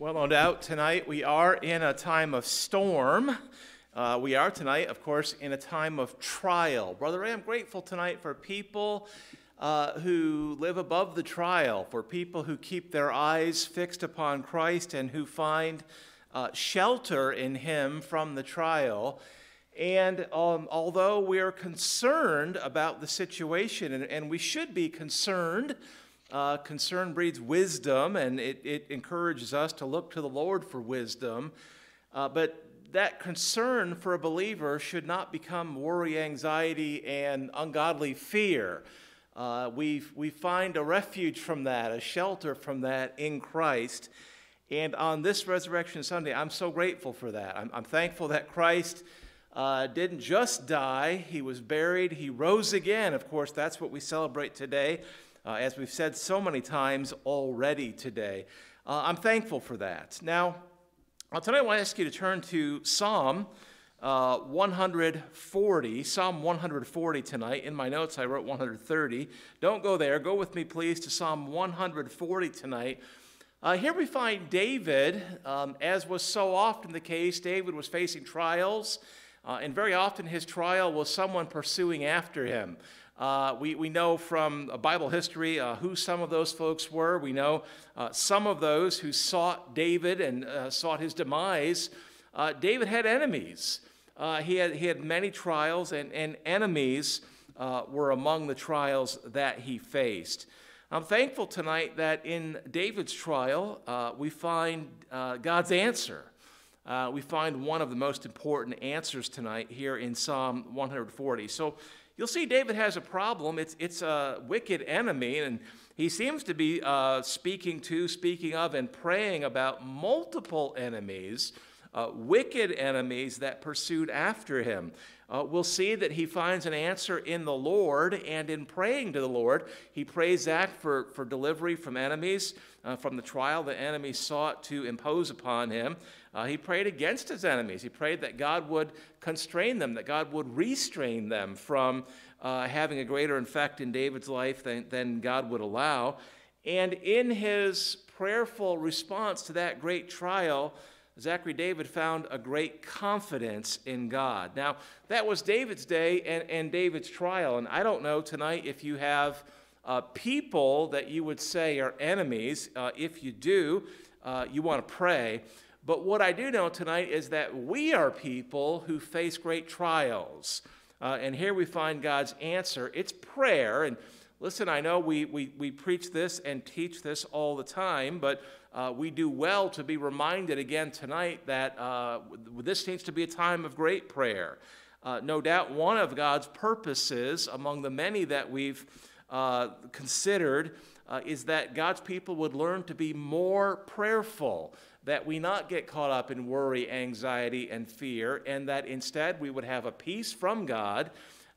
Well, no doubt tonight we are in a time of storm. Uh, we are tonight, of course, in a time of trial. Brother Ray, I'm grateful tonight for people uh, who live above the trial, for people who keep their eyes fixed upon Christ and who find uh, shelter in Him from the trial. And um, although we're concerned about the situation, and, and we should be concerned, uh, concern breeds wisdom, and it, it, encourages us to look to the Lord for wisdom. Uh, but that concern for a believer should not become worry, anxiety, and ungodly fear. Uh, we, we find a refuge from that, a shelter from that in Christ. And on this Resurrection Sunday, I'm so grateful for that. I'm, I'm thankful that Christ uh, didn't just die, he was buried, he rose again. Of course, that's what we celebrate today uh, as we've said so many times already today. Uh, I'm thankful for that. Now, uh, tonight I want to ask you to turn to Psalm uh, 140. Psalm 140 tonight. In my notes, I wrote 130. Don't go there. Go with me, please, to Psalm 140 tonight. Uh, here we find David, um, as was so often the case, David was facing trials, uh, and very often his trial was someone pursuing after him. Uh, we, we know from Bible history uh, who some of those folks were. We know uh, some of those who sought David and uh, sought his demise. Uh, David had enemies. Uh, he, had, he had many trials, and, and enemies were among the trials that he faced. I'm thankful tonight that in David's trial, we find God's answer. we find one of the most important answers tonight here in Psalm 140. So you'll see David has a problem. It's, it's a wicked enemy, and he seems to be uh, speaking to, speaking of, and praying about multiple enemies, uh, wicked enemies that pursued after him. Uh, we'll see that he finds an answer in the Lord, and in praying to the Lord, he prays that for, for delivery from enemies, uh, from the trial the enemies sought to impose upon him. Uh, he prayed against his enemies. He prayed that God would constrain them, that God would restrain them from uh, having a greater effect in David's life than, than God would allow. And in his prayerful response to that great trial, Zachary David found a great confidence in God. Now, that was David's day and, and David's trial. And I don't know tonight if you have uh, people that you would say are enemies. Uh, if you do, uh, you want to pray. But what I do know tonight is that we are people who face great trials. Uh, and here we find God's answer. It's prayer. And listen, I know we, we, we preach this and teach this all the time, but uh, we do well to be reminded again tonight that uh, this needs to be a time of great prayer. Uh, no doubt one of God's purposes among the many that we've uh, considered uh, is that God's people would learn to be more prayerful that we not get caught up in worry, anxiety, and fear, and that instead we would have a peace from God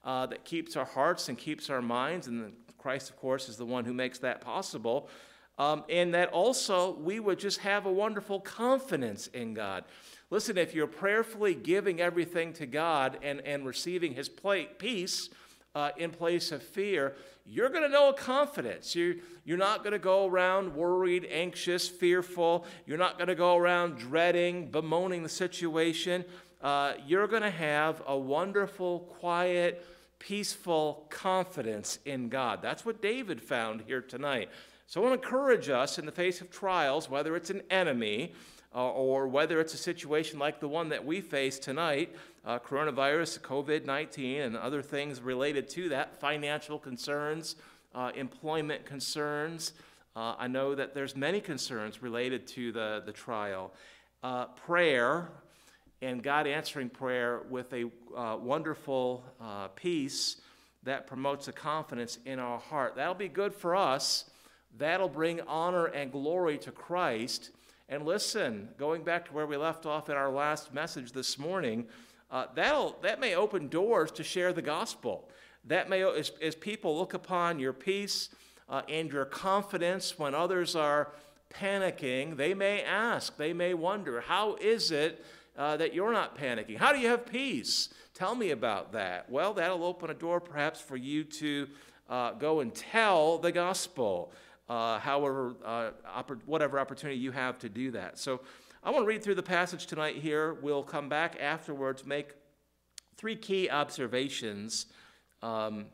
uh, that keeps our hearts and keeps our minds, and Christ, of course, is the one who makes that possible. Um, and that also we would just have a wonderful confidence in God. Listen, if you're prayerfully giving everything to God and, and receiving His plate, peace uh, in place of fear, you're going to know a confidence. You're, you're not going to go around worried, anxious, fearful. You're not going to go around dreading, bemoaning the situation. Uh, you're going to have a wonderful, quiet, peaceful confidence in God. That's what David found here tonight. So I want to encourage us in the face of trials, whether it's an enemy uh, or whether it's a situation like the one that we face tonight, uh, coronavirus, COVID 19, and other things related to that, financial concerns, uh, employment concerns. Uh, I know that there's many concerns related to the, the trial. Uh, prayer and God answering prayer with a uh, wonderful peace that promotes a confidence in our heart. That'll be good for us. That'll bring honor and glory to Christ. And listen, going back to where we left off in our last message this morning, uh, that'll, that may open doors to share the gospel. That may, as, as people look upon your peace uh, and your confidence when others are panicking, they may ask, they may wonder, how is it uh, that you're not panicking? How do you have peace? Tell me about that. Well, that'll open a door perhaps for you to uh, go and tell the gospel. Uh, however, uh, oppor- whatever opportunity you have to do that. So I want to read through the passage tonight here. We'll come back afterwards, make three key observations. Um,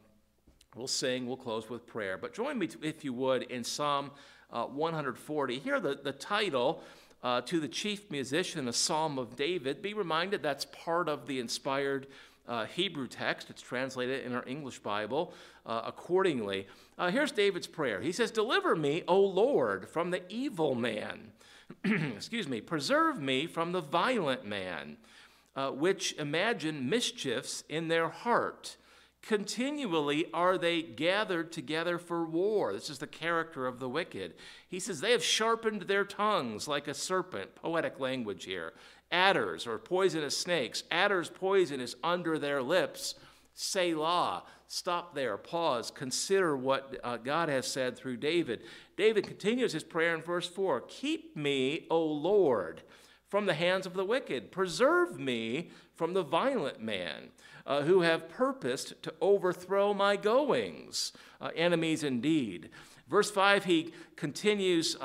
we'll sing, we'll close with prayer. But join me, if you would, in Psalm uh, 140. Here, the, the title uh, to the chief musician, a psalm of David. Be reminded that's part of the inspired uh, Hebrew text. It's translated in our English Bible uh, accordingly. Uh, here's David's prayer. He says, Deliver me, O Lord, from the evil man. Excuse me. Preserve me from the violent man, uh, which imagine mischiefs in their heart. Continually are they gathered together for war. This is the character of the wicked. He says, They have sharpened their tongues like a serpent. Poetic language here. Adders or poisonous snakes. Adders' poison is under their lips. Selah. Stop there, pause, consider what uh, God has said through David. David continues his prayer in verse 4 Keep me, O Lord, from the hands of the wicked. Preserve me from the violent man uh, who have purposed to overthrow my goings. Uh, enemies indeed. Verse 5, he continues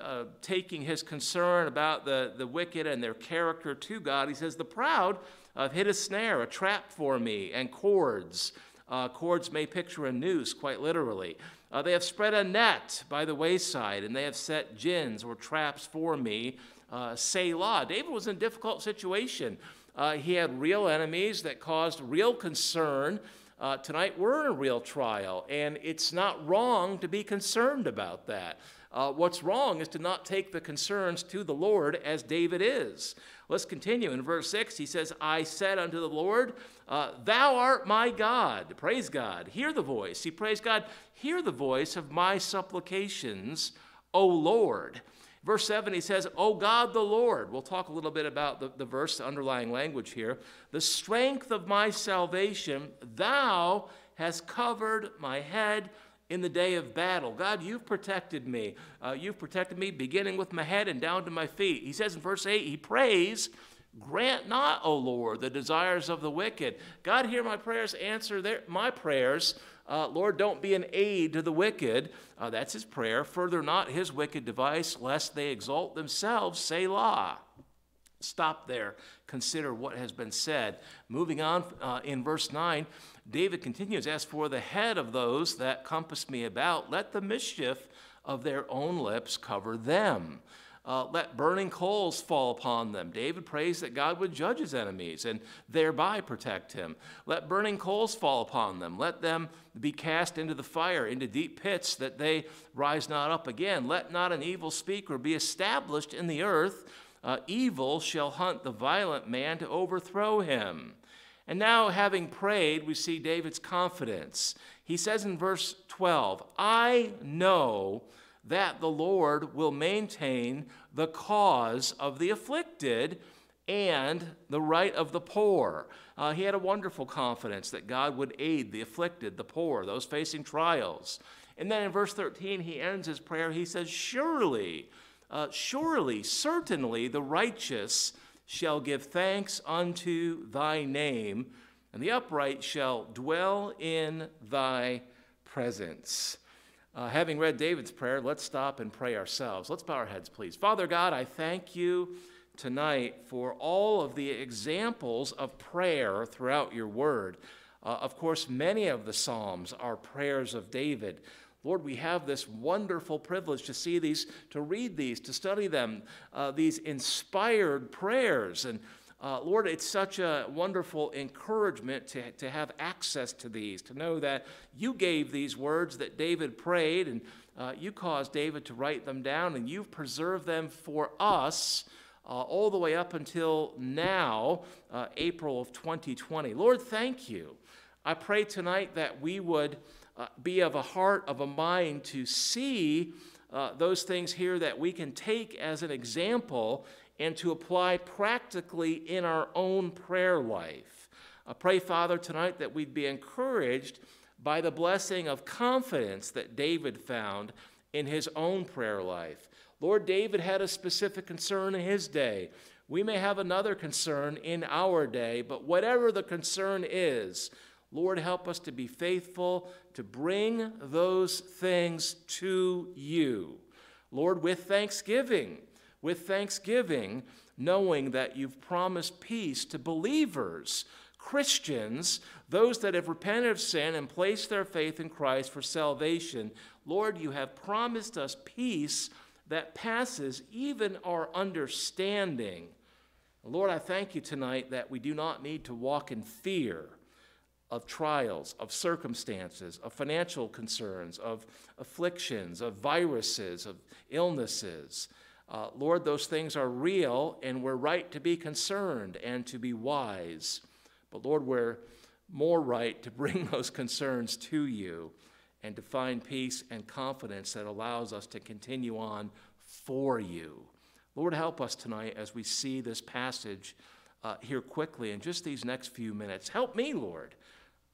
uh, taking his concern about the, the wicked and their character to God. He says, The proud have hit a snare, a trap for me, and cords. Uh, cords may picture a noose, quite literally. Uh, they have spread a net by the wayside, and they have set gins or traps for me. Uh, Selah. David was in a difficult situation. Uh, he had real enemies that caused real concern. Uh, tonight, we're in a real trial, and it's not wrong to be concerned about that. Uh, what's wrong is to not take the concerns to the Lord as David is. Let's continue. In verse 6, he says, I said unto the Lord, uh, Thou art my God. Praise God. Hear the voice. He prays God, Hear the voice of my supplications, O Lord. Verse 7, he says, O God the Lord. We'll talk a little bit about the, the verse, the underlying language here. The strength of my salvation, thou hast covered my head in the day of battle. God, you've protected me. Uh, you've protected me beginning with my head and down to my feet. He says in verse 8, he prays, Grant not, O Lord, the desires of the wicked. God, hear my prayers, answer their, my prayers. Uh, Lord, don't be an aid to the wicked. Uh, that's his prayer. Further not his wicked device, lest they exalt themselves. Say Selah. Stop there. Consider what has been said. Moving on uh, in verse 9, David continues As for the head of those that compass me about, let the mischief of their own lips cover them. Uh, let burning coals fall upon them. David prays that God would judge his enemies and thereby protect him. Let burning coals fall upon them. Let them be cast into the fire, into deep pits, that they rise not up again. Let not an evil speaker be established in the earth. Uh, evil shall hunt the violent man to overthrow him. And now, having prayed, we see David's confidence. He says in verse 12, I know that the Lord will maintain the cause of the afflicted and the right of the poor. Uh, he had a wonderful confidence that God would aid the afflicted, the poor, those facing trials. And then in verse 13, he ends his prayer. He says, Surely, uh, surely, certainly the righteous shall give thanks unto thy name, and the upright shall dwell in thy presence. Uh, having read David's prayer, let's stop and pray ourselves. Let's bow our heads, please. Father God, I thank you tonight for all of the examples of prayer throughout your word. Uh, of course, many of the Psalms are prayers of David. Lord, we have this wonderful privilege to see these, to read these, to study them, uh, these inspired prayers. And uh, Lord, it's such a wonderful encouragement to, to have access to these, to know that you gave these words that David prayed, and uh, you caused David to write them down, and you've preserved them for us. Uh, all the way up until now, uh, April of 2020. Lord, thank you. I pray tonight that we would uh, be of a heart, of a mind to see uh, those things here that we can take as an example and to apply practically in our own prayer life. I pray, Father, tonight that we'd be encouraged by the blessing of confidence that David found in his own prayer life. Lord, David had a specific concern in his day. We may have another concern in our day, but whatever the concern is, Lord, help us to be faithful to bring those things to you. Lord, with thanksgiving, with thanksgiving, knowing that you've promised peace to believers, Christians, those that have repented of sin and placed their faith in Christ for salvation. Lord, you have promised us peace that passes even our understanding. Lord, I thank you tonight that we do not need to walk in fear of trials, of circumstances, of financial concerns, of afflictions, of viruses, of illnesses. Uh, Lord, those things are real, and we're right to be concerned and to be wise. But Lord, we're more right to bring those concerns to you and to find peace and confidence that allows us to continue on for you. Lord, help us tonight as we see this passage uh, here quickly in just these next few minutes. Help me, Lord.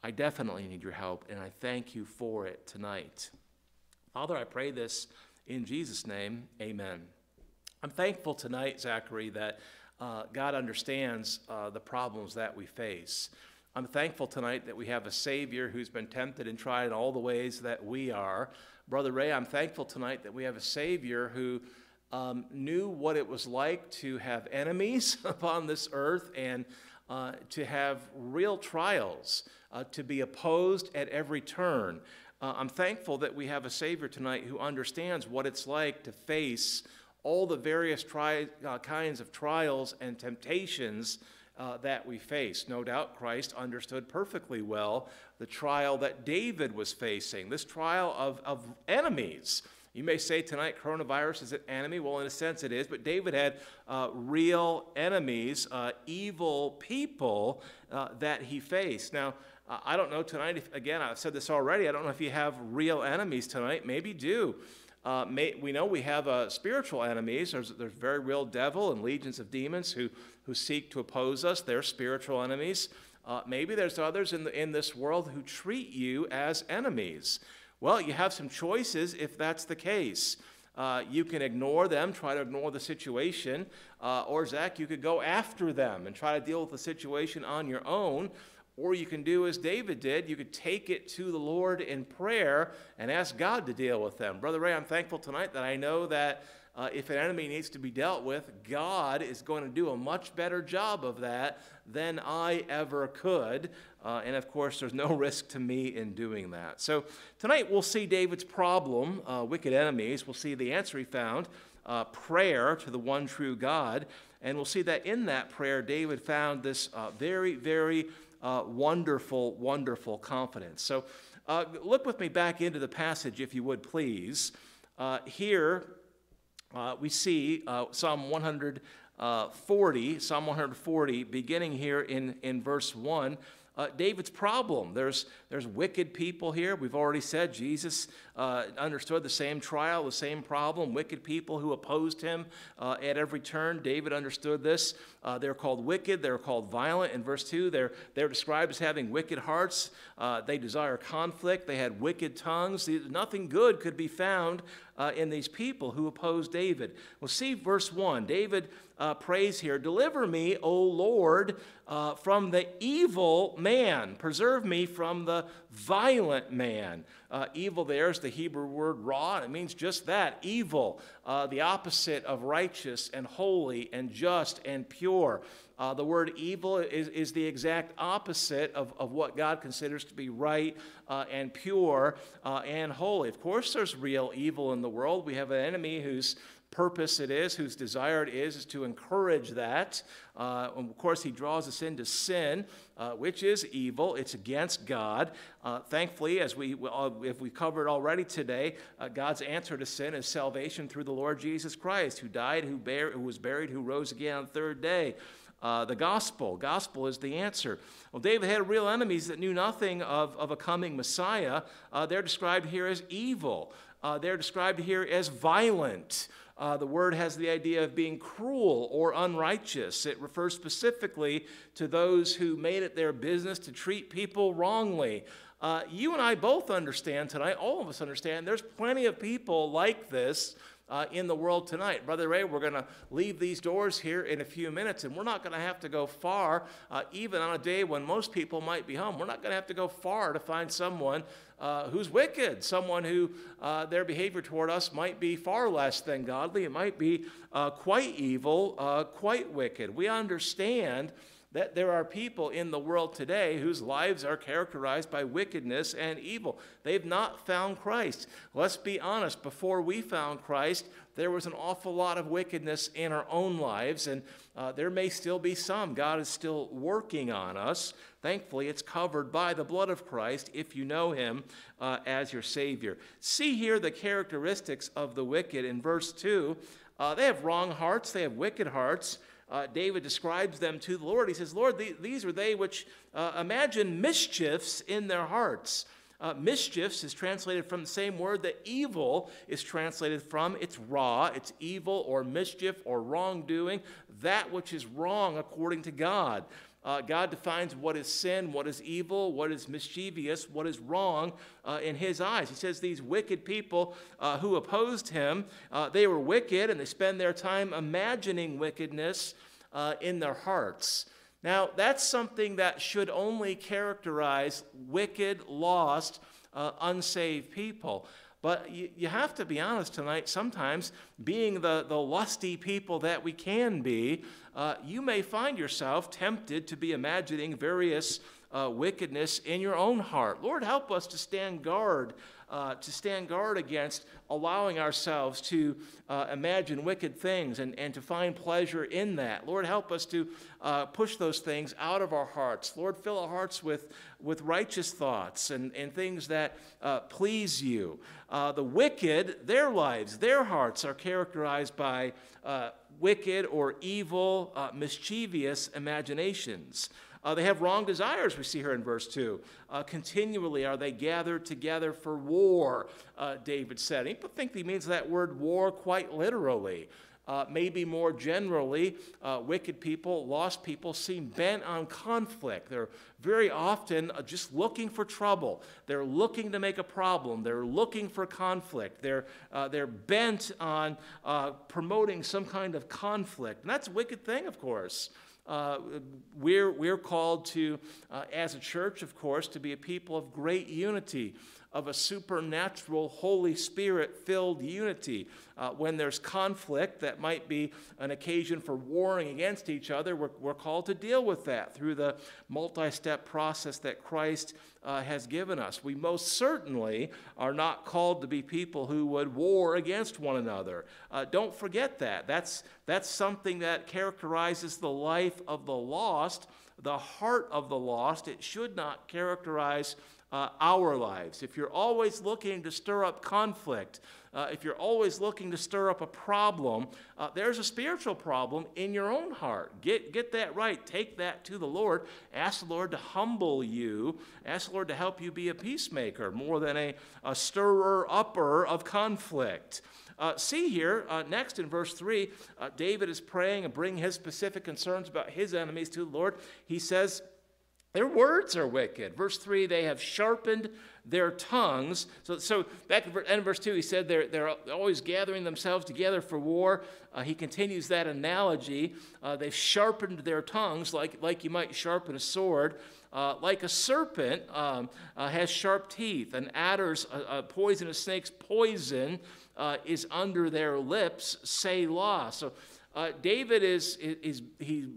I definitely need your help, and I thank you for it tonight. Father, I pray this in Jesus' name. Amen. I'm thankful tonight, Zachary, that uh, God understands uh, the problems that we face. I'm thankful tonight that we have a Savior who's been tempted and tried in all the ways that we are. Brother Ray, I'm thankful tonight that we have a Savior who um, knew what it was like to have enemies upon this earth and uh, to have real trials, uh, to be opposed at every turn. Uh, I'm thankful that we have a Savior tonight who understands what it's like to face all the various tri- uh, kinds of trials and temptations uh, that we face. No doubt Christ understood perfectly well the trial that David was facing, this trial of, of enemies. You may say tonight coronavirus is an enemy. Well, in a sense it is, but David had uh, real enemies, uh, evil people uh, that he faced. Now, uh, I don't know tonight, if, again, I've said this already, I don't know if you have real enemies tonight. Maybe do. Uh, may, we know we have uh, spiritual enemies. There's, there's very real devil and legions of demons who, who seek to oppose us. They're spiritual enemies. Uh, maybe there's others in, the, in this world who treat you as enemies. Well, you have some choices if that's the case. Uh, you can ignore them, try to ignore the situation, uh, or Zach, you could go after them and try to deal with the situation on your own. Or you can do as David did. You could take it to the Lord in prayer and ask God to deal with them. Brother Ray, I'm thankful tonight that I know that uh, if an enemy needs to be dealt with, God is going to do a much better job of that than I ever could. Uh, and of course, there's no risk to me in doing that. So tonight we'll see David's problem, uh, wicked enemies. We'll see the answer he found, uh, prayer to the one true God. And we'll see that in that prayer, David found this uh, very, very uh, wonderful, wonderful confidence. So uh, look with me back into the passage, if you would please. Here we see Psalm 140, Psalm 140, beginning here in, in verse 1 uh, David's problem. There's, there's wicked people here. We've already said Jesus uh, understood the same trial, the same problem. Wicked people who opposed him uh, at every turn. David understood this. Uh, they're called wicked, they're called violent. In verse 2, they're, they're described as having wicked hearts. Uh, they desire conflict, they had wicked tongues. Nothing good could be found uh, in these people who opposed David. Well, see verse 1. David uh, prays here Deliver me, O Lord, uh, from the evil man. Preserve me from the violent man. Uh, evil there is the Hebrew word ra, and it means just that evil, uh, the opposite of righteous and holy and just and pure. Uh, the word evil is, is the exact opposite of, of what God considers to be right uh, and pure uh, and holy. Of course, there's real evil in the world. We have an enemy whose purpose it is, whose desire it is, is to encourage that. Uh, of course, he draws us into sin, uh, which is evil. It's against God. Uh, thankfully, as we if we covered already today, God's answer to sin is salvation through the Lord Jesus Christ, who died, who, who was buried, who rose again on the third day. Uh, the gospel. Gospel is the answer. Well, David had real enemies that knew nothing of, of a coming Messiah. Uh, they're described here as evil, uh, they're described here as violent. Uh, the word has the idea of being cruel or unrighteous. It refers specifically to those who made it their business to treat people wrongly. Uh, you and I both understand tonight, all of us understand, there's plenty of people like this uh, in the world tonight. Brother Ray, we're going to leave these doors here in a few minutes, and we're not going to have to go far, uh, even on a day when most people might be home. We're not going to have to go far to find someone uh, who's wicked, someone who uh, their behavior toward us might be far less than godly. It might be uh, quite evil, uh, quite wicked. We understand that there are people in the world today whose lives are characterized by wickedness and evil. They've not found Christ. Let's be honest, before we found Christ, there was an awful lot of wickedness in our own lives, and uh, there may still be some. God is still working on us. Thankfully, it's covered by the blood of Christ if you know Him uh, as your Savior. See here the characteristics of the wicked in verse 2. Uh, they have wrong hearts, they have wicked hearts uh, David describes them to the Lord. He says, Lord, the, these are they which uh, imagine mischiefs in their hearts. Uh, mischiefs is translated from the same word that evil is translated from. It's ra, it's evil or mischief or wrongdoing, that which is wrong according to God. Uh, God defines what is sin, what is evil, what is mischievous, what is wrong uh, in His eyes. He says these wicked people uh, who opposed Him, uh, they were wicked and they spend their time imagining wickedness uh, in their hearts. Now, that's something that should only characterize wicked, lost, uh, unsaved people. But you, you, have to be honest tonight, sometimes, being the, the lusty people that we can be, uh, you may find yourself tempted to be imagining various uh, wickedness in your own heart. Lord, help us to stand guard uh, to stand guard against allowing ourselves to uh, imagine wicked things and, and to find pleasure in that. Lord, help us to uh, push those things out of our hearts. Lord, fill our hearts with, with righteous thoughts and, and things that uh, please you. Uh, the wicked, their lives, their hearts are characterized by wicked or evil, mischievous imaginations. Uh, they have wrong desires, we see here in verse 2. Uh, continually are they gathered together for war, uh, David said. And think he means that word war quite literally. Uh, maybe more generally, uh, wicked people, lost people seem bent on conflict. They're very often uh, just looking for trouble. They're looking to make a problem. They're looking for conflict. They're, they're bent on promoting some kind of conflict. And that's a wicked thing, of course. Uh, we're, we're called to, uh, as a church, of course, to be a people of great unity, of a supernatural, Holy Spirit filled unity. Uh, when there's conflict that might be an occasion for warring against each other, we're, we're called to deal with that through the multi step process that Christ uh, has given us. We most certainly are not called to be people who would war against one another. Uh, don't forget that. That's, that's something that characterizes the life of the lost, the heart of the lost. It should not characterize uh, our lives. If you're always looking to stir up conflict, uh, if you're always looking to stir up a problem, uh, there's a spiritual problem in your own heart. Get, get that right. Take that to the Lord. Ask the Lord to humble you. Ask the Lord to help you be a peacemaker more than a, a stirrer upper of conflict. Uh, see here, uh, next in verse 3, uh, David is praying and bringing his specific concerns about his enemies to the Lord. He says, their words are wicked. Verse 3 they have sharpened their tongues. So, so back in verse 2, he said they're, they're always gathering themselves together for war. Uh, he continues that analogy. Uh, they've sharpened their tongues like, like you might sharpen a sword. Uh, like a serpent um, uh, has sharp teeth, an adder's a, poisonous snake's poison uh, is under their lips. Selah. So uh, David is, is, is he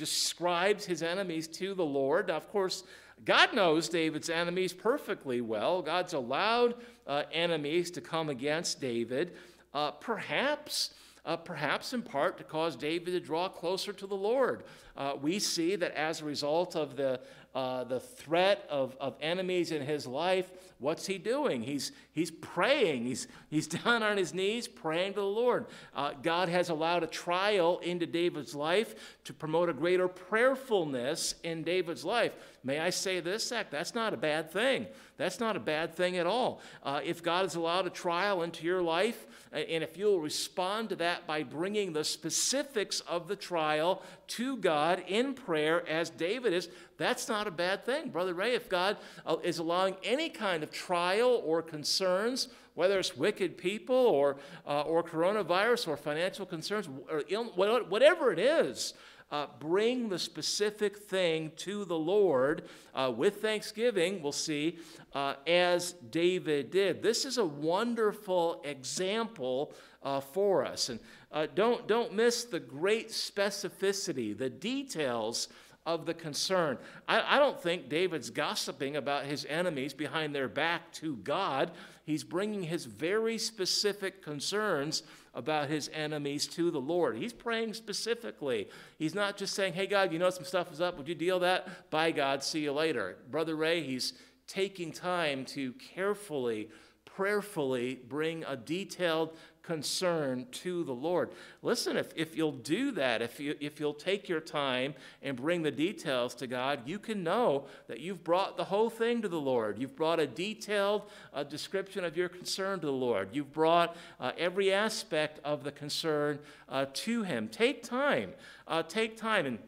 describes his enemies to the Lord. Now, of course, God knows David's enemies perfectly well. God's allowed uh, enemies to come against David, uh, perhaps. Uh, perhaps in part to cause David to draw closer to the Lord. Uh, we see that as a result of the, uh, the threat of, of enemies in his life, what's he doing? He's, he's praying. He's, he's down on his knees praying to the Lord. Uh, God has allowed a trial into David's life to promote a greater prayerfulness in David's life. May I say this, Zach? That's not a bad thing. That's not a bad thing at all. Uh, if God has allowed a trial into your life, and if you'll respond to that by bringing the specifics of the trial to God in prayer, as David is, that's not not a bad thing. Brother Ray, if God uh, is allowing any kind of trial or concerns, whether it's wicked people or, uh, or coronavirus or financial concerns or Ill, whatever it is, uh, bring the specific thing to the Lord uh, with thanksgiving, we'll see, uh, as David did. This is a wonderful example uh, for us. And uh, don't, don't miss the great specificity, the details of the concern. I, I, don't think David's gossiping about his enemies behind their back to God. He's bringing his very specific concerns about his enemies to the Lord. He's praying specifically. He's not just saying, hey, God, you know some stuff is up. Would you deal that? Bye, God. See you later. Brother Ray, he's taking time to carefully, prayerfully bring a detailed concern to the Lord. Listen, if, if you'll do that, if, you, if you'll take your time and bring the details to God, you can know that you've brought the whole thing to the Lord. You've brought a detailed uh, description of your concern to the Lord. You've brought uh, every aspect of the concern uh, to Him. Take time. Uh, take time. And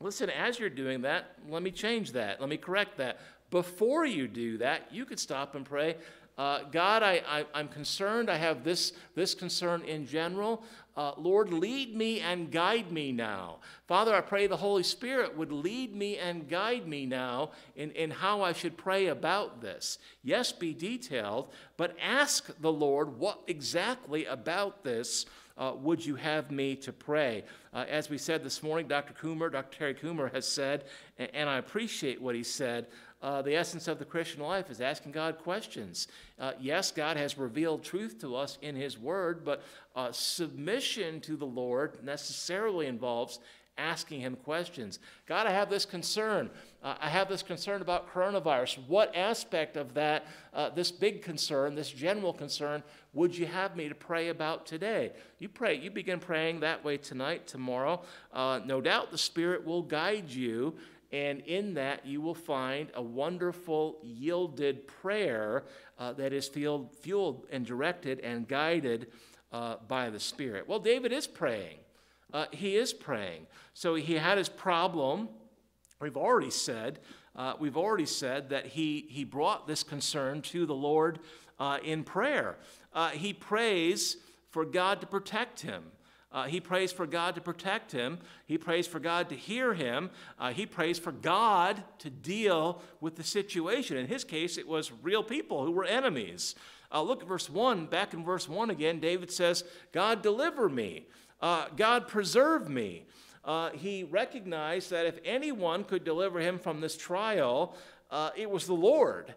listen, as you're doing that, let me change that. Let me correct that. Before you do that, you could stop and pray, uh, God, I, am concerned. I have this, this concern in general. Uh, Lord, lead me and guide me now. Father, I pray the Holy Spirit would lead me and guide me now in, in how I should pray about this. Yes, be detailed, but ask the Lord what exactly about this uh, would you have me to pray? Uh, as we said this morning, Dr. Coomer, Dr. Terry Coomer has said, and, and I appreciate what he said, uh, the essence of the Christian life is asking God questions. Uh, yes, God has revealed truth to us in His Word, but uh, submission to the Lord necessarily involves asking Him questions. God, I have this concern. Uh, I have this concern about coronavirus. What aspect of that, uh, this big concern, this general concern, would you have me to pray about today? You pray, you begin praying that way tonight, tomorrow. Uh, no doubt the Spirit will guide you and in that, you will find a wonderful, yielded prayer uh, that is fueled, fueled and directed and guided uh, by the Spirit. Well, David is praying. Uh, he is praying. So he had his problem. We've already said, uh, we've already said that he, he brought this concern to the Lord uh, in prayer. Uh, he prays for God to protect him. Uh, he prays for God to protect him. He prays for God to hear him. Uh, he prays for God to deal with the situation. In his case, it was real people who were enemies. Uh, look at verse 1. Back in verse 1 again, David says, God deliver me. Uh, God preserve me. Uh, he recognized that if anyone could deliver him from this trial, uh, it was the Lord.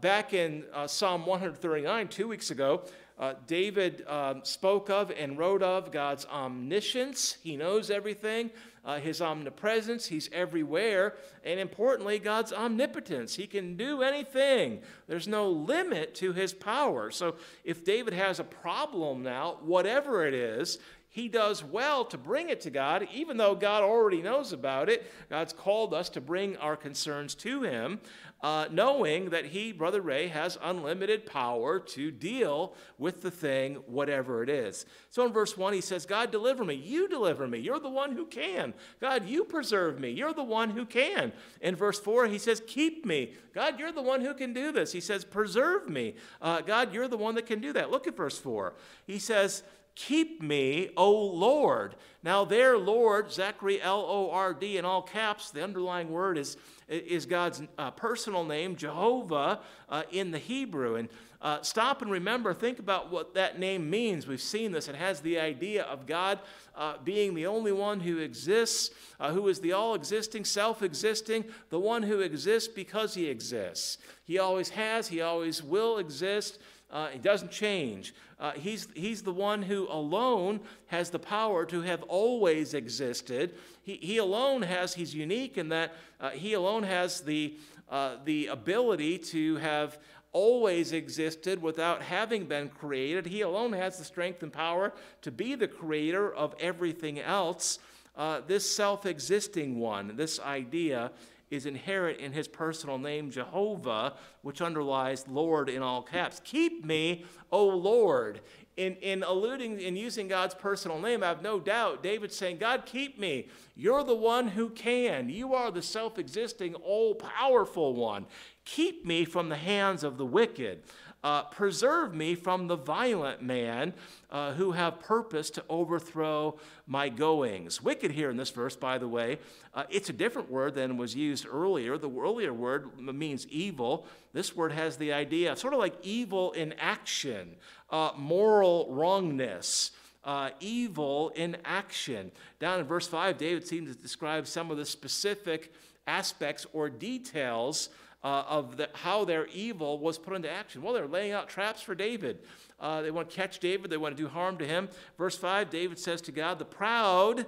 Back in Psalm 139, two weeks ago, uh, David um, spoke of and wrote of God's omniscience. He knows everything, uh, his omnipresence, he's everywhere, and importantly, God's omnipotence. He can do anything, there's no limit to his power. So if David has a problem now, whatever it is, he does well to bring it to God, even though God already knows about it. God's called us to bring our concerns to Him, uh, knowing that He, Brother Ray, has unlimited power to deal with the thing, whatever it is. So in verse 1, he says, God, deliver me. You deliver me. You're the one who can. God, you preserve me. You're the one who can. In verse 4, he says, Keep me. God, you're the one who can do this. He says, Preserve me. Uh, God, you're the one that can do that. Look at verse 4. He says, Keep me, O Lord. Now, there, Lord, Zachary L O R D in all caps, the underlying word is, is God's uh, personal name, Jehovah, uh, in the Hebrew. And uh, stop and remember, think about what that name means. We've seen this. It has the idea of God uh, being the only one who exists, uh, who is the all existing, self existing, the one who exists because he exists. He always has, he always will exist. Uh, he doesn't change. Uh, he's, he's the one who alone has the power to have always existed. He, he alone has, he's unique in that uh, he alone has the, uh, the ability to have always existed without having been created. He alone has the strength and power to be the creator of everything else. Uh, this self existing one, this idea, is inherent in his personal name, Jehovah, which underlies Lord in all caps. Keep me, O Lord. In, in alluding in using God's personal name, I have no doubt David's saying, God, keep me. You're the one who can. You are the self existing, all powerful one. Keep me from the hands of the wicked. Uh, preserve me from the violent man uh, who have purpose to overthrow my goings. Wicked here in this verse, by the way, uh, it's a different word than was used earlier. The earlier word means evil. This word has the idea of sort of like evil in action, uh, moral wrongness. Uh, evil in action. Down in verse 5, David seems to describe some of the specific aspects or details uh, of the, how their evil was put into action. Well, they're laying out traps for David. Uh, they want to catch David, they want to do harm to him. Verse 5, David says to God, The proud,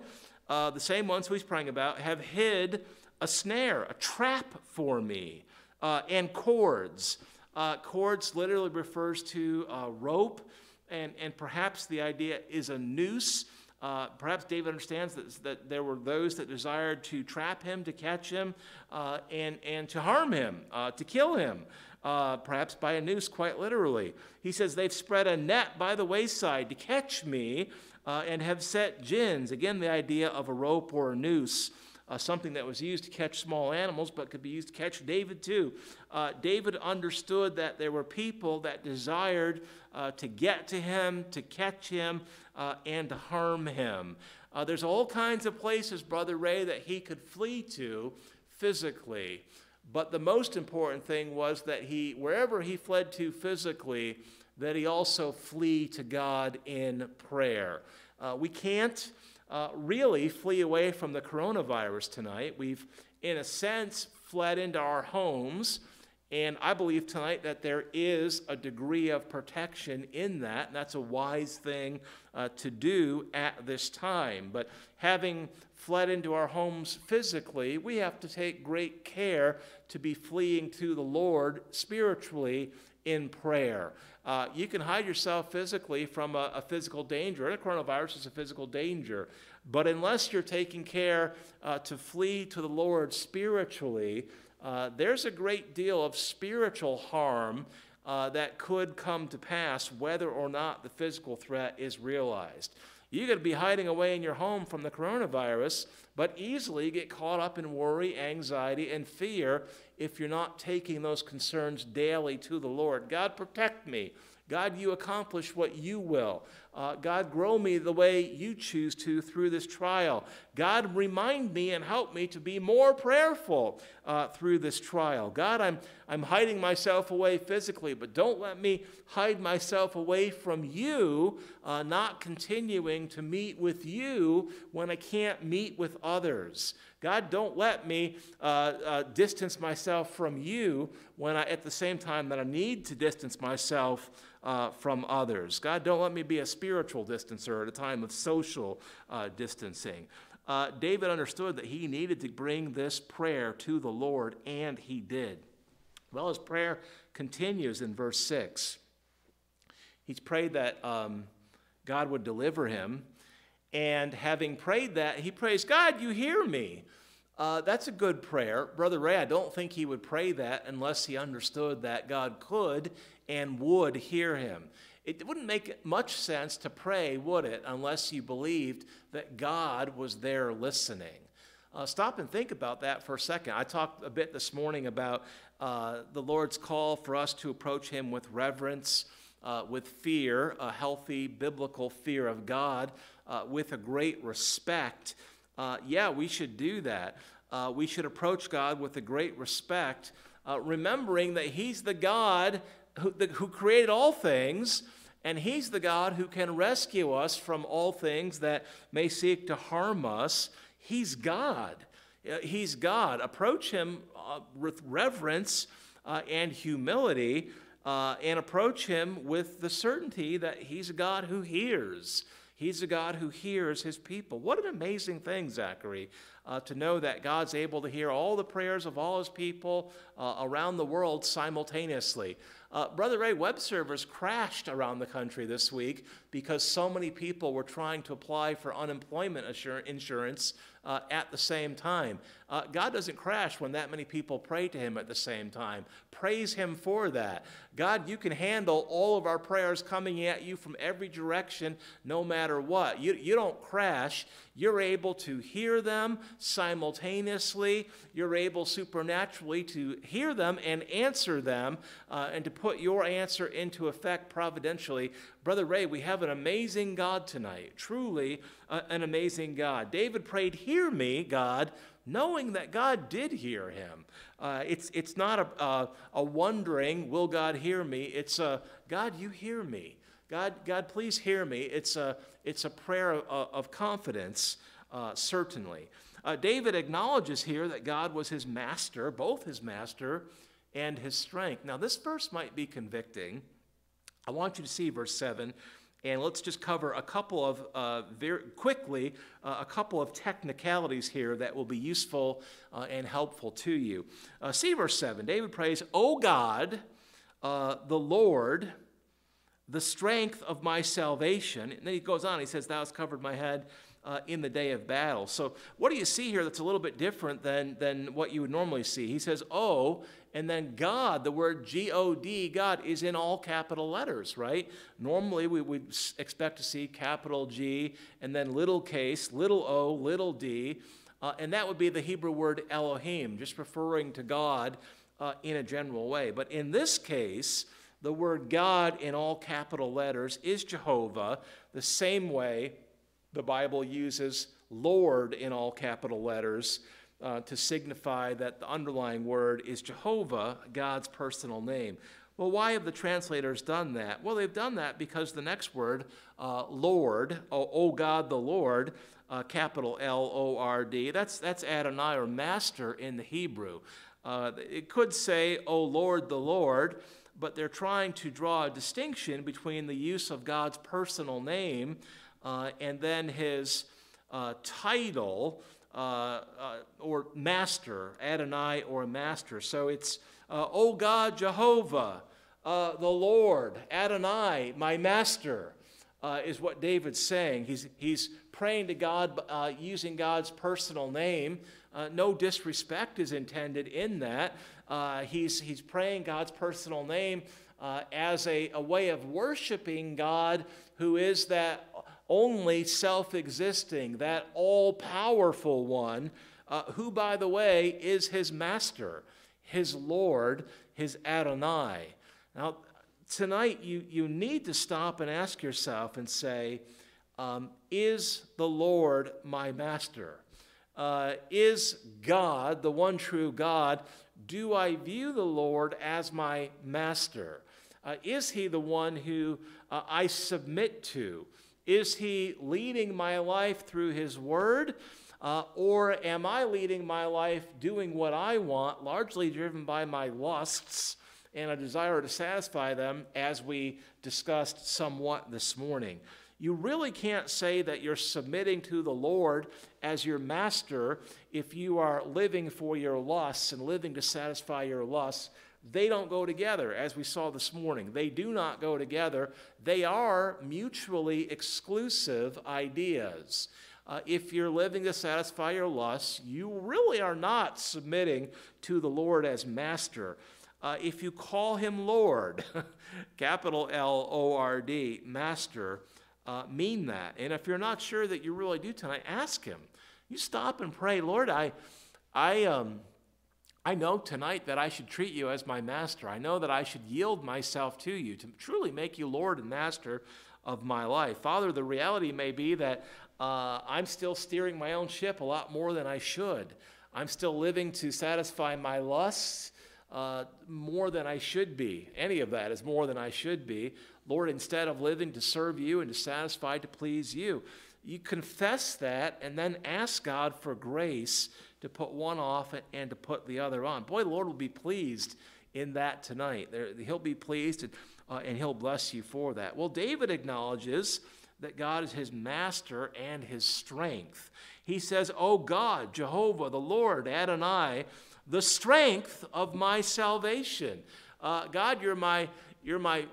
uh, the same ones who he's praying about, have hid a snare, a trap for me, uh, and cords. Uh, cords literally refers to a rope, and, and perhaps the idea is a noose. Uh, perhaps David understands that, that there were those that desired to trap him, to catch him, uh, and, and to harm him, uh, to kill him, uh, perhaps by a noose, quite literally. He says, They've spread a net by the wayside to catch me uh, and have set gins. Again, the idea of a rope or a noose. Uh, something that was used to catch small animals, but could be used to catch David too. Uh, David understood that there were people that desired uh, to get to him, to catch him, uh, and to harm him. Uh, there's all kinds of places, Brother Ray, that he could flee to physically. But the most important thing was that he, wherever he fled to physically, that he also flee to God in prayer. Uh, we can't uh, really flee away from the coronavirus tonight. We've, in a sense, fled into our homes. And I believe tonight that there is a degree of protection in that, and that's a wise thing uh, to do at this time. But having fled into our homes physically, we have to take great care to be fleeing to the Lord spiritually in prayer. Uh, you can hide yourself physically from a, a, physical danger, and a coronavirus is a physical danger. But unless you're taking care uh, to flee to the Lord spiritually, uh, there's a great deal of spiritual harm uh, that could come to pass whether or not the physical threat is realized. You could be hiding away in your home from the coronavirus, but easily get caught up in worry, anxiety, and fear if you're not taking those concerns daily to the Lord. God, protect me. God, you accomplish what you will. Uh, God, grow me the way you choose to through this trial. God, remind me and help me to be more prayerful uh, through this trial. God, I'm, I'm hiding myself away physically, but don't let me hide myself away from you, uh, not continuing to meet with you when I can't meet with others. God, don't let me uh, uh, distance myself from you when I, at the same time that I need to distance myself uh, from others. God, don't let me be a spiritual distancer at a time of social uh, distancing. Uh, David understood that he needed to bring this prayer to the Lord, and he did. Well, his prayer continues in verse 6. He's prayed that um, God would deliver him. And having prayed that, he prays, God, you hear me. Uh, that's a good prayer. Brother Ray, I don't think he would pray that unless he understood that God could and would hear him. It wouldn't make much sense to pray, would it, unless you believed that God was there listening. Uh, stop and think about that for a second. I talked a bit this morning about uh, the Lord's call for us to approach Him with reverence, uh, with fear, a healthy biblical fear of God, uh, with a great respect. Uh, yeah, we should do that. Uh, we should approach God with a great respect, remembering that He's the God who, the, who created all things, and He's the God who can rescue us from all things that may seek to harm us. He's God. Uh, he's God. Approach Him uh, with reverence uh, and humility, uh, and approach Him with the certainty that He's a God who hears. He's a God who hears his people. What an amazing thing, Zachary, uh, to know that God's able to hear all the prayers of all his people uh, around the world simultaneously. Uh, Brother Ray, web servers crashed around the country this week because so many people were trying to apply for unemployment insurance uh, at the same time. Uh, God doesn't crash when that many people pray to Him at the same time. Praise Him for that. God, you can handle all of our prayers coming at you from every direction, no matter what. You, you don't crash. You're able to hear them simultaneously. You're able supernaturally to hear them and answer them uh, and to put your answer into effect providentially. Brother Ray, we have an amazing God tonight, truly uh, an amazing God. David prayed, Hear me, God, knowing that God did hear him. Uh, it's, it's not a, a, a, wondering, will God hear me? It's a, God, you hear me. God, God, please hear me. It's a, it's a prayer of, of confidence, uh, certainly. Uh, David acknowledges here that God was his master, both his master and his strength. Now, this verse might be convicting. I want you to see verse 7, and let's just cover a couple of, uh, very quickly, uh, a couple of technicalities here that will be useful uh, and helpful to you. Uh, see verse 7. David prays, O God, uh, the Lord, the strength of my salvation. And then he goes on, he says, Thou hast covered my head uh, in the day of battle. So, what do you see here that's a little bit different than, than what you would normally see? He says, Oh, and then God, the word G O D, God, is in all capital letters, right? Normally, we would expect to see capital G and then little case, little o, little d. Uh, and that would be the Hebrew word Elohim, just referring to God uh, in a general way. But in this case, the word God in all capital letters is Jehovah, the same way the Bible uses Lord in all capital letters uh, to signify that the underlying word is Jehovah, God's personal name. Well, why have the translators done that? Well, they've done that because the next word, uh, Lord, oh, oh, God the Lord, uh, capital L O R D, that's, that's Adonai or master in the Hebrew. Uh, it could say, O Lord the Lord, but they're trying to draw a distinction between the use of God's personal name uh, and then his uh, title uh, uh or master, Adonai or a master. So it's, uh, O God Jehovah, uh, the Lord, Adonai, my master. is what David's saying. He's, he's praying to God using God's personal name. no disrespect is intended in that. Uh, he's, he's praying God's personal name uh, as a, a way of worshiping God, who is that only self existing, that all powerful one, uh, who, by the way, is his master, his Lord, his Adonai. Now, tonight you, you need to stop and ask yourself and say, um, Is the Lord my master? Uh, is God, the one true God, do I view the Lord as my master? Uh, is he the one who uh, I submit to? Is he leading my life through his word? Uh, or am I leading my life doing what I want, largely driven by my lusts and a desire to satisfy them, as we discussed somewhat this morning? You really can't say that you're submitting to the Lord as your master if you are living for your lusts and living to satisfy your lusts. They don't go together, as we saw this morning. They do not go together. They are mutually exclusive ideas. Uh, if you're living to satisfy your lusts, you really are not submitting to the Lord as master. Uh, if you call him Lord, capital L O R D, master, uh, mean that. And if you're not sure that you really do tonight, ask Him. You stop and pray, Lord, I, I, um, I know tonight that I should treat you as my master. I know that I should yield myself to you to truly make you Lord and master of my life. Father, the reality may be that uh, I'm still steering my own ship a lot more than I should. I'm still living to satisfy my lusts uh, more than I should be. Any of that is more than I should be. Lord, instead of living to serve you and to satisfy, to please you. You confess that and then ask God for grace to put one off and to put the other on. Boy, the Lord will be pleased in that tonight. He'll be pleased and, uh, and He'll bless you for that. Well, David acknowledges that God is his master and his strength. He says, Oh God, Jehovah, the Lord, Adonai, the strength of my salvation. Uh, God, you're my, you're my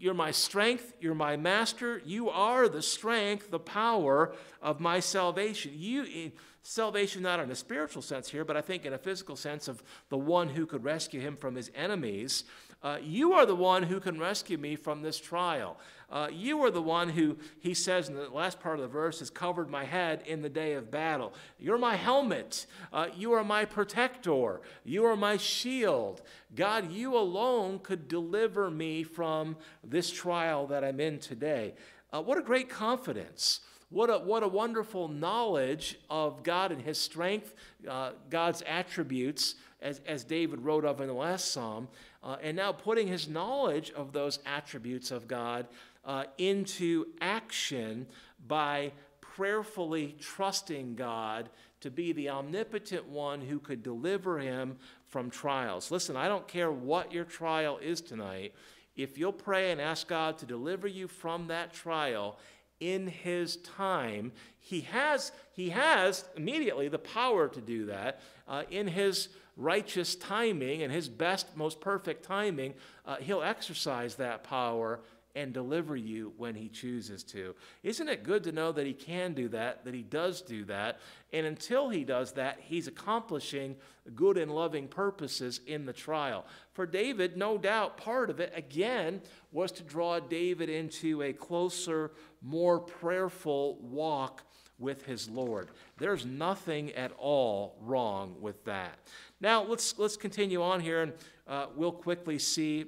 you're my strength, you're my master, you are the strength, the power of my salvation. You salvation not in a spiritual sense here, but I think in a physical sense of the one who could rescue him from his enemies. Uh, you are the one who can rescue me from this trial. Uh, you are the one who, he says in the last part of the verse, has covered my head in the day of battle. You're my helmet. Uh, you are my protector. You are my shield. God, you alone could deliver me from this trial that I'm in today. Uh, what a great confidence. What a, what a wonderful knowledge of God and His strength, uh, God's attributes, as, as David wrote of in the last psalm, uh, and now putting his knowledge of those attributes of God uh, into action by prayerfully trusting God to be the omnipotent one who could deliver him from trials. Listen, I don't care what your trial is tonight. If you'll pray and ask God to deliver you from that trial, in his time. He has, he has immediately the power to do that uh, in his righteous timing and his best, most perfect timing. Uh, he'll exercise that power and deliver you when he chooses to. Isn't it good to know that he can do that, that he does do that? And until he does that, he's accomplishing good and loving purposes in the trial. For David, no doubt, part of it, again, was to draw David into a closer, more prayerful walk with his Lord. There's nothing at all wrong with that. Now, let's, let's continue on here, and uh, we'll quickly see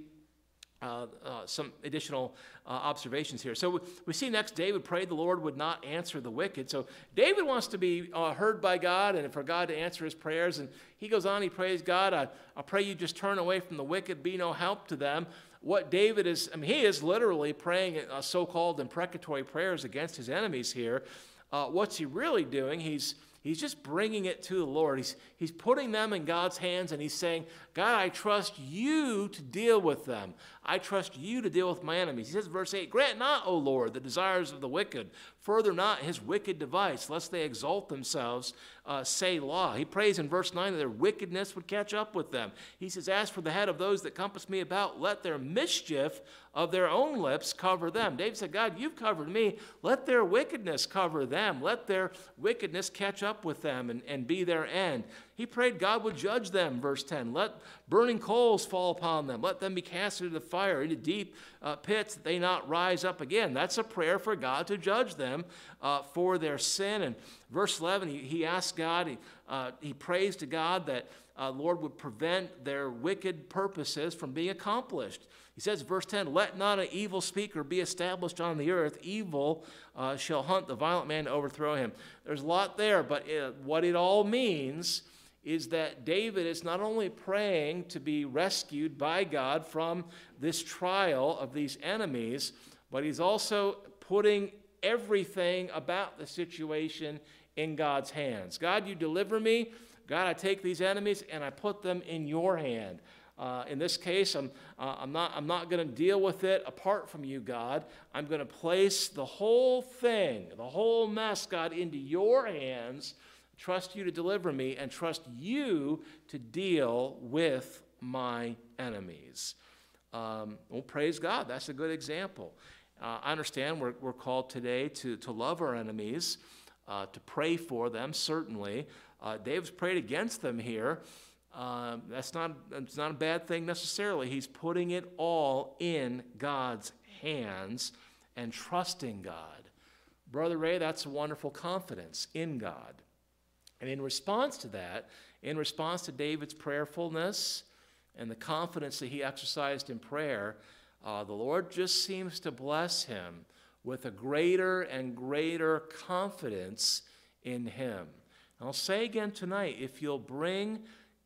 uh, uh, some additional uh, observations here. So we see next David prayed the Lord would not answer the wicked. So David wants to be uh, heard by God and for God to answer his prayers. And he goes on, he prays, God, I, I pray you just turn away from the wicked, be no help to them. What David is, I mean, he is literally praying uh, so called imprecatory prayers against his enemies here. What's he really doing? He's He's just bringing it to the Lord. He's, he's putting them in God's hands and he's saying, God, I trust you to deal with them. I trust you to deal with my enemies. He says, verse 8, Grant not, O Lord, the desires of the wicked. Further not his wicked device, lest they exalt themselves, uh, law." He prays in verse 9 that their wickedness would catch up with them. He says, As for the head of those that compass me about, let their mischief of their own lips cover them. David said, God, you've covered me. Let their wickedness cover them. Let their wickedness catch up with them and, and be their end. He prayed God would judge them, verse 10. Let burning coals fall upon them. Let them be cast into the fire, into deep uh, pits, that they not rise up again. That's a prayer for God to judge them uh, for their sin. And verse 11, he, he asks God, he, uh, he prays to God that uh, Lord would prevent their wicked purposes from being accomplished. He says, verse 10, Let not an evil speaker be established on the earth. Evil uh, shall hunt the violent man to overthrow him. There's a lot there, but it, what it all means is that David is not only praying to be rescued by God from this trial of these enemies, but he's also putting everything about the situation in God's hands. God, you deliver me. God, I take these enemies and I put them in your hand. Uh, in this case, I'm, uh, I'm not, I'm not going to deal with it apart from you, God. I'm going to place the whole thing, the whole mess, God, into your hands trust you to deliver me, and trust you to deal with my enemies. Um, well, praise God. That's a good example. Uh, I understand we're, we're called today to, to love our enemies, uh, to pray for them, certainly. Uh, David's prayed against them here. Um, that's not, it's not a bad thing necessarily. He's putting it all in God's hands and trusting God. Brother Ray, that's a wonderful confidence in God. And in response to that, in response to David's prayerfulness and the confidence that he exercised in prayer, uh, the Lord just seems to bless him with a greater and greater confidence in him. And I'll say again tonight if you'll bring,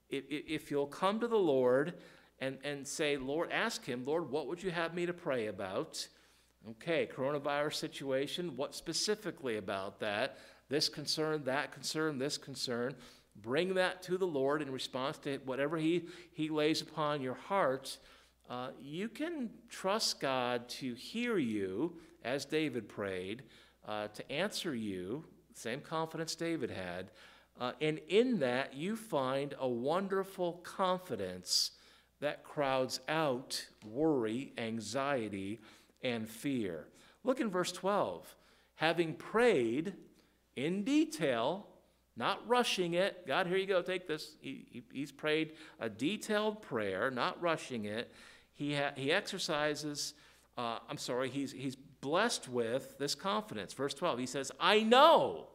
if, if you'll come to the Lord and, and say, Lord, ask him, Lord, what would you have me to pray about? Okay, coronavirus situation, what specifically about that? This concern, that concern, this concern. Bring that to the Lord in response to whatever He, he lays upon your heart. Uh, you can trust God to hear you, as David prayed, uh, to answer you, same confidence David had. Uh, and in that, you find a wonderful confidence that crowds out worry, anxiety, and fear. Look in verse 12. Having prayed in detail, not rushing it. God, here you go, take this. He, he, he's prayed a detailed prayer, not rushing it. He, ha, he exercises, uh, I'm sorry, he's, he's blessed with this confidence. Verse 12, he says, I know.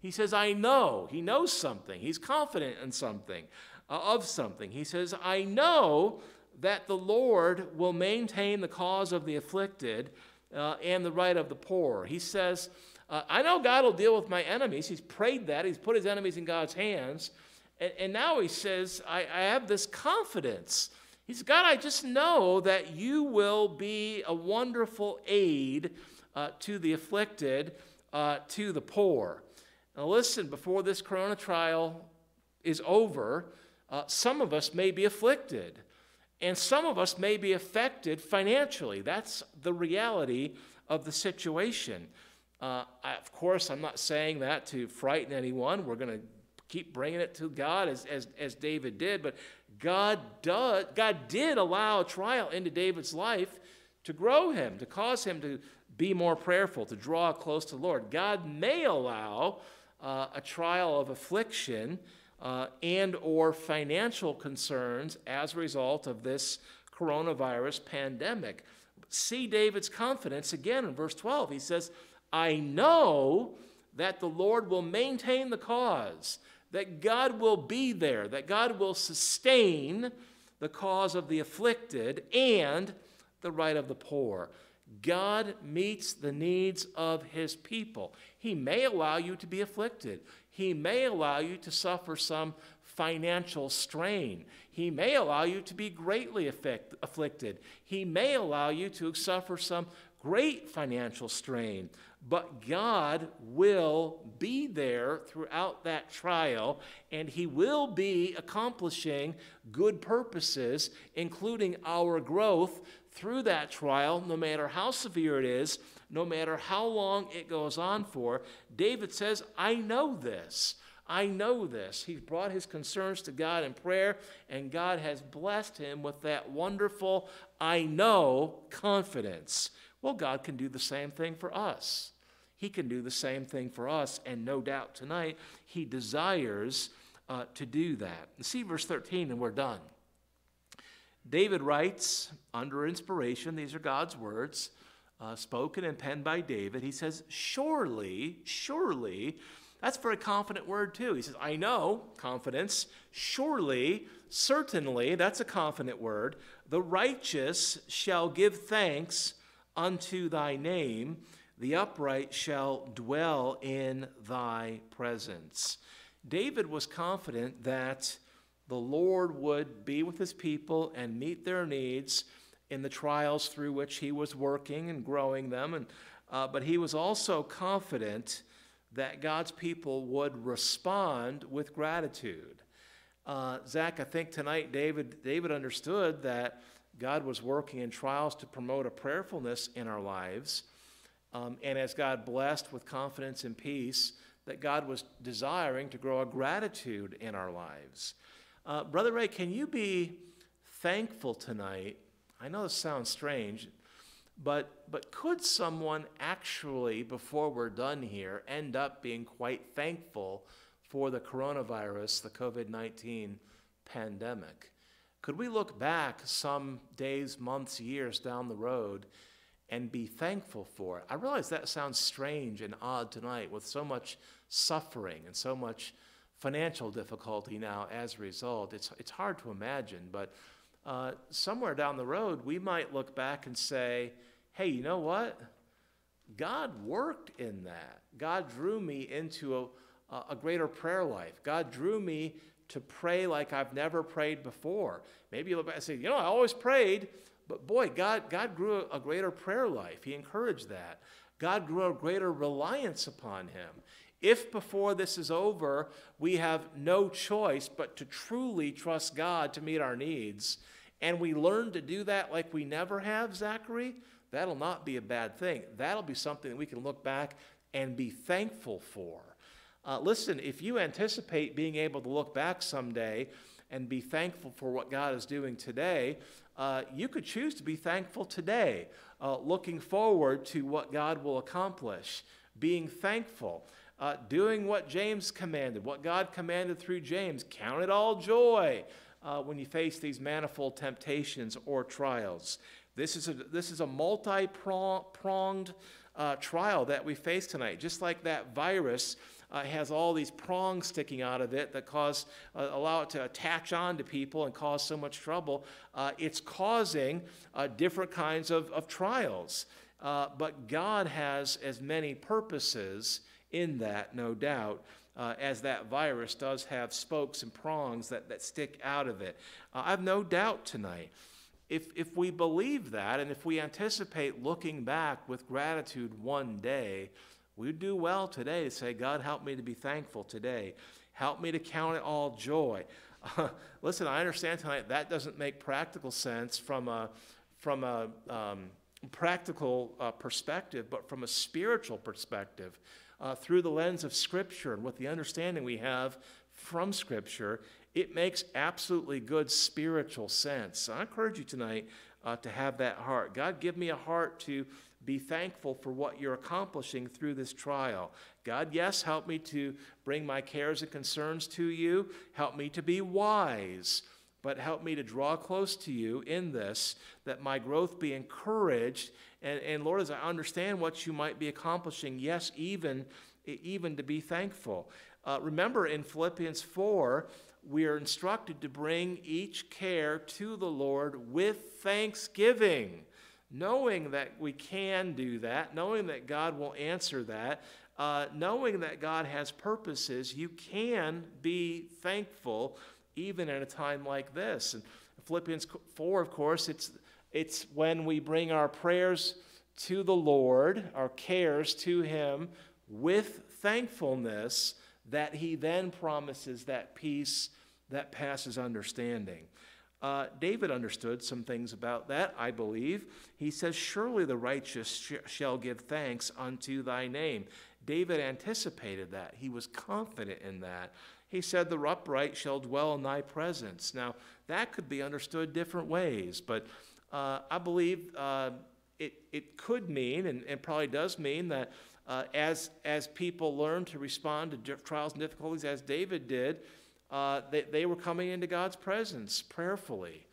He says, I know. He knows something. He's confident in something, uh, of something. He says, I know that the Lord will maintain the cause of the afflicted uh, and the right of the poor. He says, uh, I know God will deal with my enemies. He's prayed that, He's put His enemies in God's hands. And, and now He says, I, I have this confidence. He says, God, I just know that you will be a wonderful aid uh, to the afflicted, uh, to the poor. Now, listen, before this corona trial is over, uh, some of us may be afflicted, and some of us may be affected financially. That's the reality of the situation. Uh, I, of course, I'm not saying that to frighten anyone. We're going to keep bringing it to God as, as, as David did. But God, does, God did allow a trial into David's life to grow him, to cause him to be more prayerful, to draw close to the Lord. God may allow uh, a trial of affliction uh, and or financial concerns as a result of this coronavirus pandemic. See David's confidence again in verse 12. He says, I know that the Lord will maintain the cause, that God will be there, that God will sustain the cause of the afflicted and the right of the poor. God meets the needs of his people. He may allow you to be afflicted. He may allow you to suffer some financial strain. He may allow you to be greatly affect, afflicted. He may allow you to suffer some great financial strain. But God will be there throughout that trial, and He will be accomplishing good purposes, including our growth through that trial, no matter how severe it is, no matter how long it goes on for. David says, I know this. I know this. He's brought his concerns to God in prayer, and God has blessed him with that wonderful, I know confidence. Well, God can do the same thing for us. He can do the same thing for us, and no doubt tonight He desires uh, to do that. See verse 13, and we're done. David writes under inspiration, these are God's words, uh, spoken and penned by David. He says, Surely, surely, that's a very confident word too. He says, I know, confidence. Surely, certainly, that's a confident word. The righteous shall give thanks unto thy name the upright shall dwell in thy presence. David was confident that the Lord would be with his people and meet their needs in the trials through which he was working and growing them. And, uh, but he was also confident that God's people would respond with gratitude. Uh, Zach, I think tonight David, David understood that God was working in trials to promote a prayerfulness in our lives. Um, and as God blessed with confidence and peace, that God was desiring to grow a gratitude in our lives. Uh, Brother Ray, can you be thankful tonight? I know this sounds strange, but, but could someone actually, before we're done here, end up being quite thankful for the coronavirus, the COVID 19 pandemic? Could we look back some days, months, years down the road and be thankful for it. I realize that sounds strange and odd tonight with so much suffering and so much financial difficulty now as a result. It's, it's hard to imagine, but uh, somewhere down the road, we might look back and say, hey, you know what? God worked in that. God drew me into a, a greater prayer life. God drew me to pray like I've never prayed before. Maybe you look back and say, you know, I always prayed, but boy, God, God grew a greater prayer life. He encouraged that. God grew a greater reliance upon him. If before this is over, we have no choice but to truly trust God to meet our needs, and we learn to do that like we never have, Zachary, that'll not be a bad thing. That'll be something that we can look back and be thankful for. Uh, listen, if you anticipate being able to look back someday and be thankful for what God is doing today, uh, you could choose to be thankful today, uh, looking forward to what God will accomplish, being thankful. Uh, doing what James commanded, what God commanded through James. Count it all joy uh, when you face these manifold temptations or trials. This is a, this is a multi pronged uh, trial that we face tonight. Just like that virus uh, has all these prongs sticking out of it that cause, uh, allow it to attach on to people and cause so much trouble, uh, it's causing uh, different kinds of, of trials. Uh, but God has as many purposes in that, no doubt. Uh, as that virus does have spokes and prongs that, that stick out of it. Uh, I have no doubt tonight if, if we believe that and if we anticipate looking back with gratitude one day, we do well today to say, God, help me to be thankful today. Help me to count it all joy. Uh, listen, I understand tonight that doesn't make practical sense from a, from a um, practical uh, perspective, but from a spiritual perspective, uh, through the lens of Scripture and with the understanding we have from Scripture, it makes absolutely good spiritual sense. I encourage you tonight uh, to have that heart. God, give me a heart to be thankful for what you're accomplishing through this trial. God, yes, help me to bring my cares and concerns to you. Help me to be wise, but help me to draw close to you in this, that my growth be encouraged. And, and Lord, as I understand what you might be accomplishing, yes, even, even to be thankful. Uh, remember in Philippians 4, we are instructed to bring each care to the Lord with thanksgiving, knowing that we can do that, knowing that God will answer that, uh, knowing that God has purposes. You can be thankful even in a time like this. And Philippians 4, of course, it's, it's when we bring our prayers to the Lord, our cares to Him with thankfulness that he then promises that peace that passes understanding. Uh, David understood some things about that, I believe. He says, Surely the righteous sh- shall give thanks unto thy name. David anticipated that. He was confident in that. He said, The upright shall dwell in thy presence. Now, that could be understood different ways, but uh, I believe uh, it, it could mean, and, and probably does mean, that uh, as, as people learn to respond to trials and difficulties, as David did, uh, they, they were coming into God's presence prayerfully.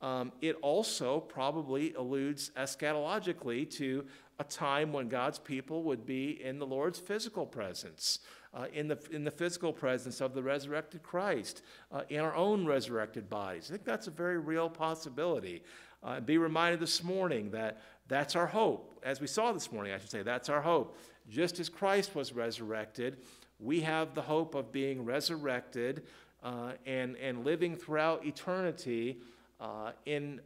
Um, it also probably alludes eschatologically to a time when God's people would be in the Lord's physical presence, uh, in, the, in the physical presence of the resurrected Christ, uh, in our own resurrected bodies. I think that's a very real possibility. Uh, be reminded this morning that that's our hope. As we saw this morning, I should say, that's our hope. Just as Christ was resurrected, we have the hope of being resurrected uh, and, and living throughout eternity uh, in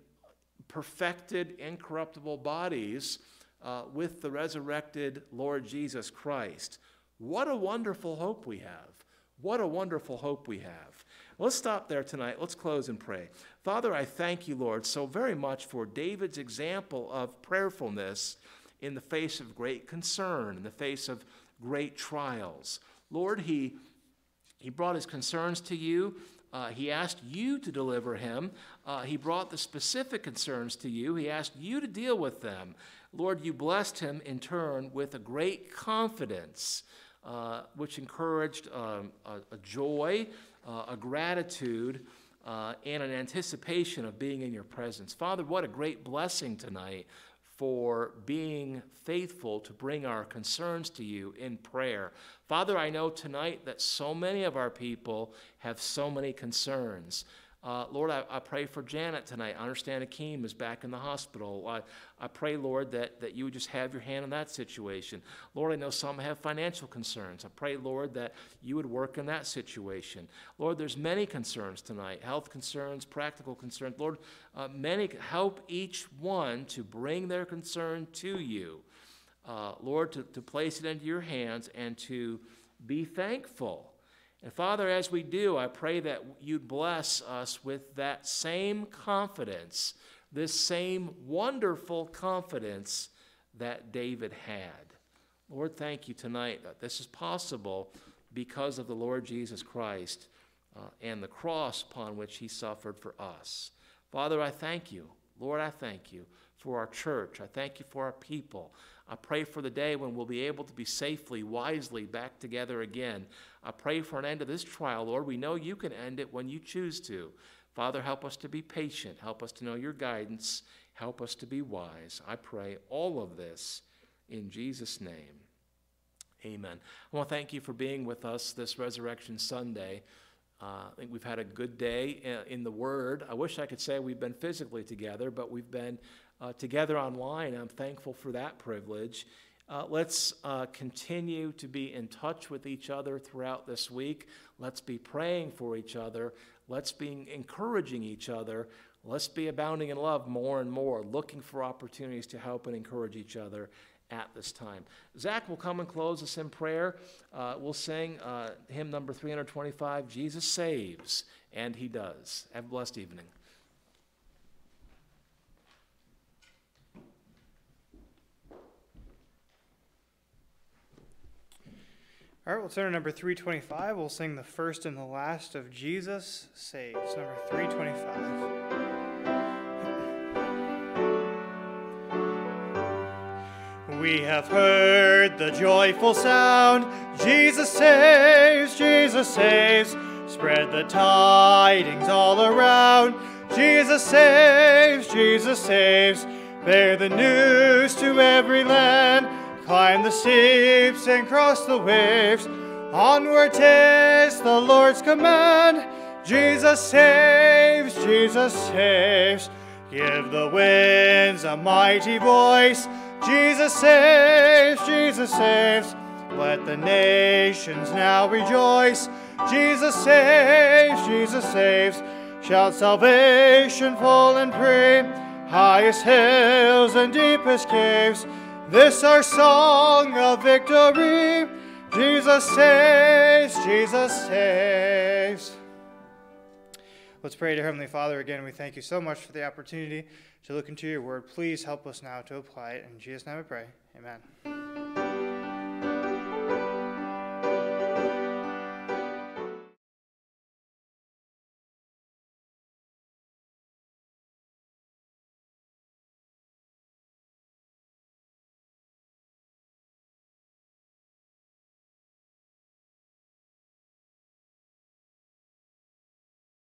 perfected, incorruptible bodies uh, with the resurrected Lord Jesus Christ. What a wonderful hope we have. What a wonderful hope we have. Let's stop there tonight. Let's close and pray. Father, I thank you, Lord, so very much for David's example of prayerfulness in the face of great concern, in the face of great trials. Lord, he, he brought his concerns to you. Uh, he asked you to deliver him. Uh, he brought the specific concerns to you. He asked you to deal with them. Lord, you blessed him in turn with a great confidence, uh, which encouraged um, a, a joy uh, a gratitude, uh, and an anticipation of being in your presence. Father, what a great blessing tonight for being faithful to bring our concerns to you in prayer. Father, I know tonight that so many of our people have so many concerns. Uh, Lord, I, I, pray for Janet tonight. I understand Akeem is back in the hospital. I, I pray, Lord, that, that you would just have your hand on that situation. Lord, I know some have financial concerns. I pray, Lord, that you would work in that situation. Lord, there's many concerns tonight health concerns, practical concerns. Lord, uh, many help each one to bring their concern to you. Uh, Lord, to, to place it into your hands and to be thankful and Father, as we do, I pray that you'd bless us with that same confidence, this same wonderful confidence that David had. Lord, thank you tonight that this is possible because of the Lord Jesus Christ. uh, and the cross upon which he suffered for us. Father, I thank you. Lord, I thank you for our church. I thank you for our people. I pray for the day when we'll be able to be safely, wisely back together again. I pray for an end to this trial, Lord. We know you can end it when you choose to. Father, help us to be patient. Help us to know your guidance. Help us to be wise. I pray all of this in Jesus' name. Amen. I want to thank you for being with us this Resurrection Sunday. Uh, I think we've had a good day uh, in the Word. I wish I could say we've been physically together, but we've been uh, together online. I'm thankful for that privilege. Uh, let's uh, continue to be in touch with each other throughout this week. Let's be praying for each other. Let's be encouraging each other. Let's be abounding in love more and more, looking for opportunities to help and encourage each other at this time. Zach will come and close us in prayer. Uh, we'll sing uh, hymn number 325 Jesus Saves, and He does. Have a blessed evening. All right, we'll turn to number 325. We'll sing the first and the last of Jesus Saves, number 325. We have heard the joyful sound Jesus saves, Jesus saves. Spread the tidings all around. Jesus saves, Jesus saves. Bear the news to every land Climb the steeps and cross the waves. Onward tis the Lord's command. Jesus saves, Jesus saves. Give the winds a mighty voice. Jesus saves, Jesus saves. Let the nations now rejoice. Jesus saves, Jesus saves. Shout salvation full and free. Highest hills and deepest caves. This our song of victory. Jesus saves, Jesus saves. Let's pray to Heavenly Father again. We thank you so much for the opportunity to look into your word. Please help us now to apply it. In Jesus' name I pray. Amen.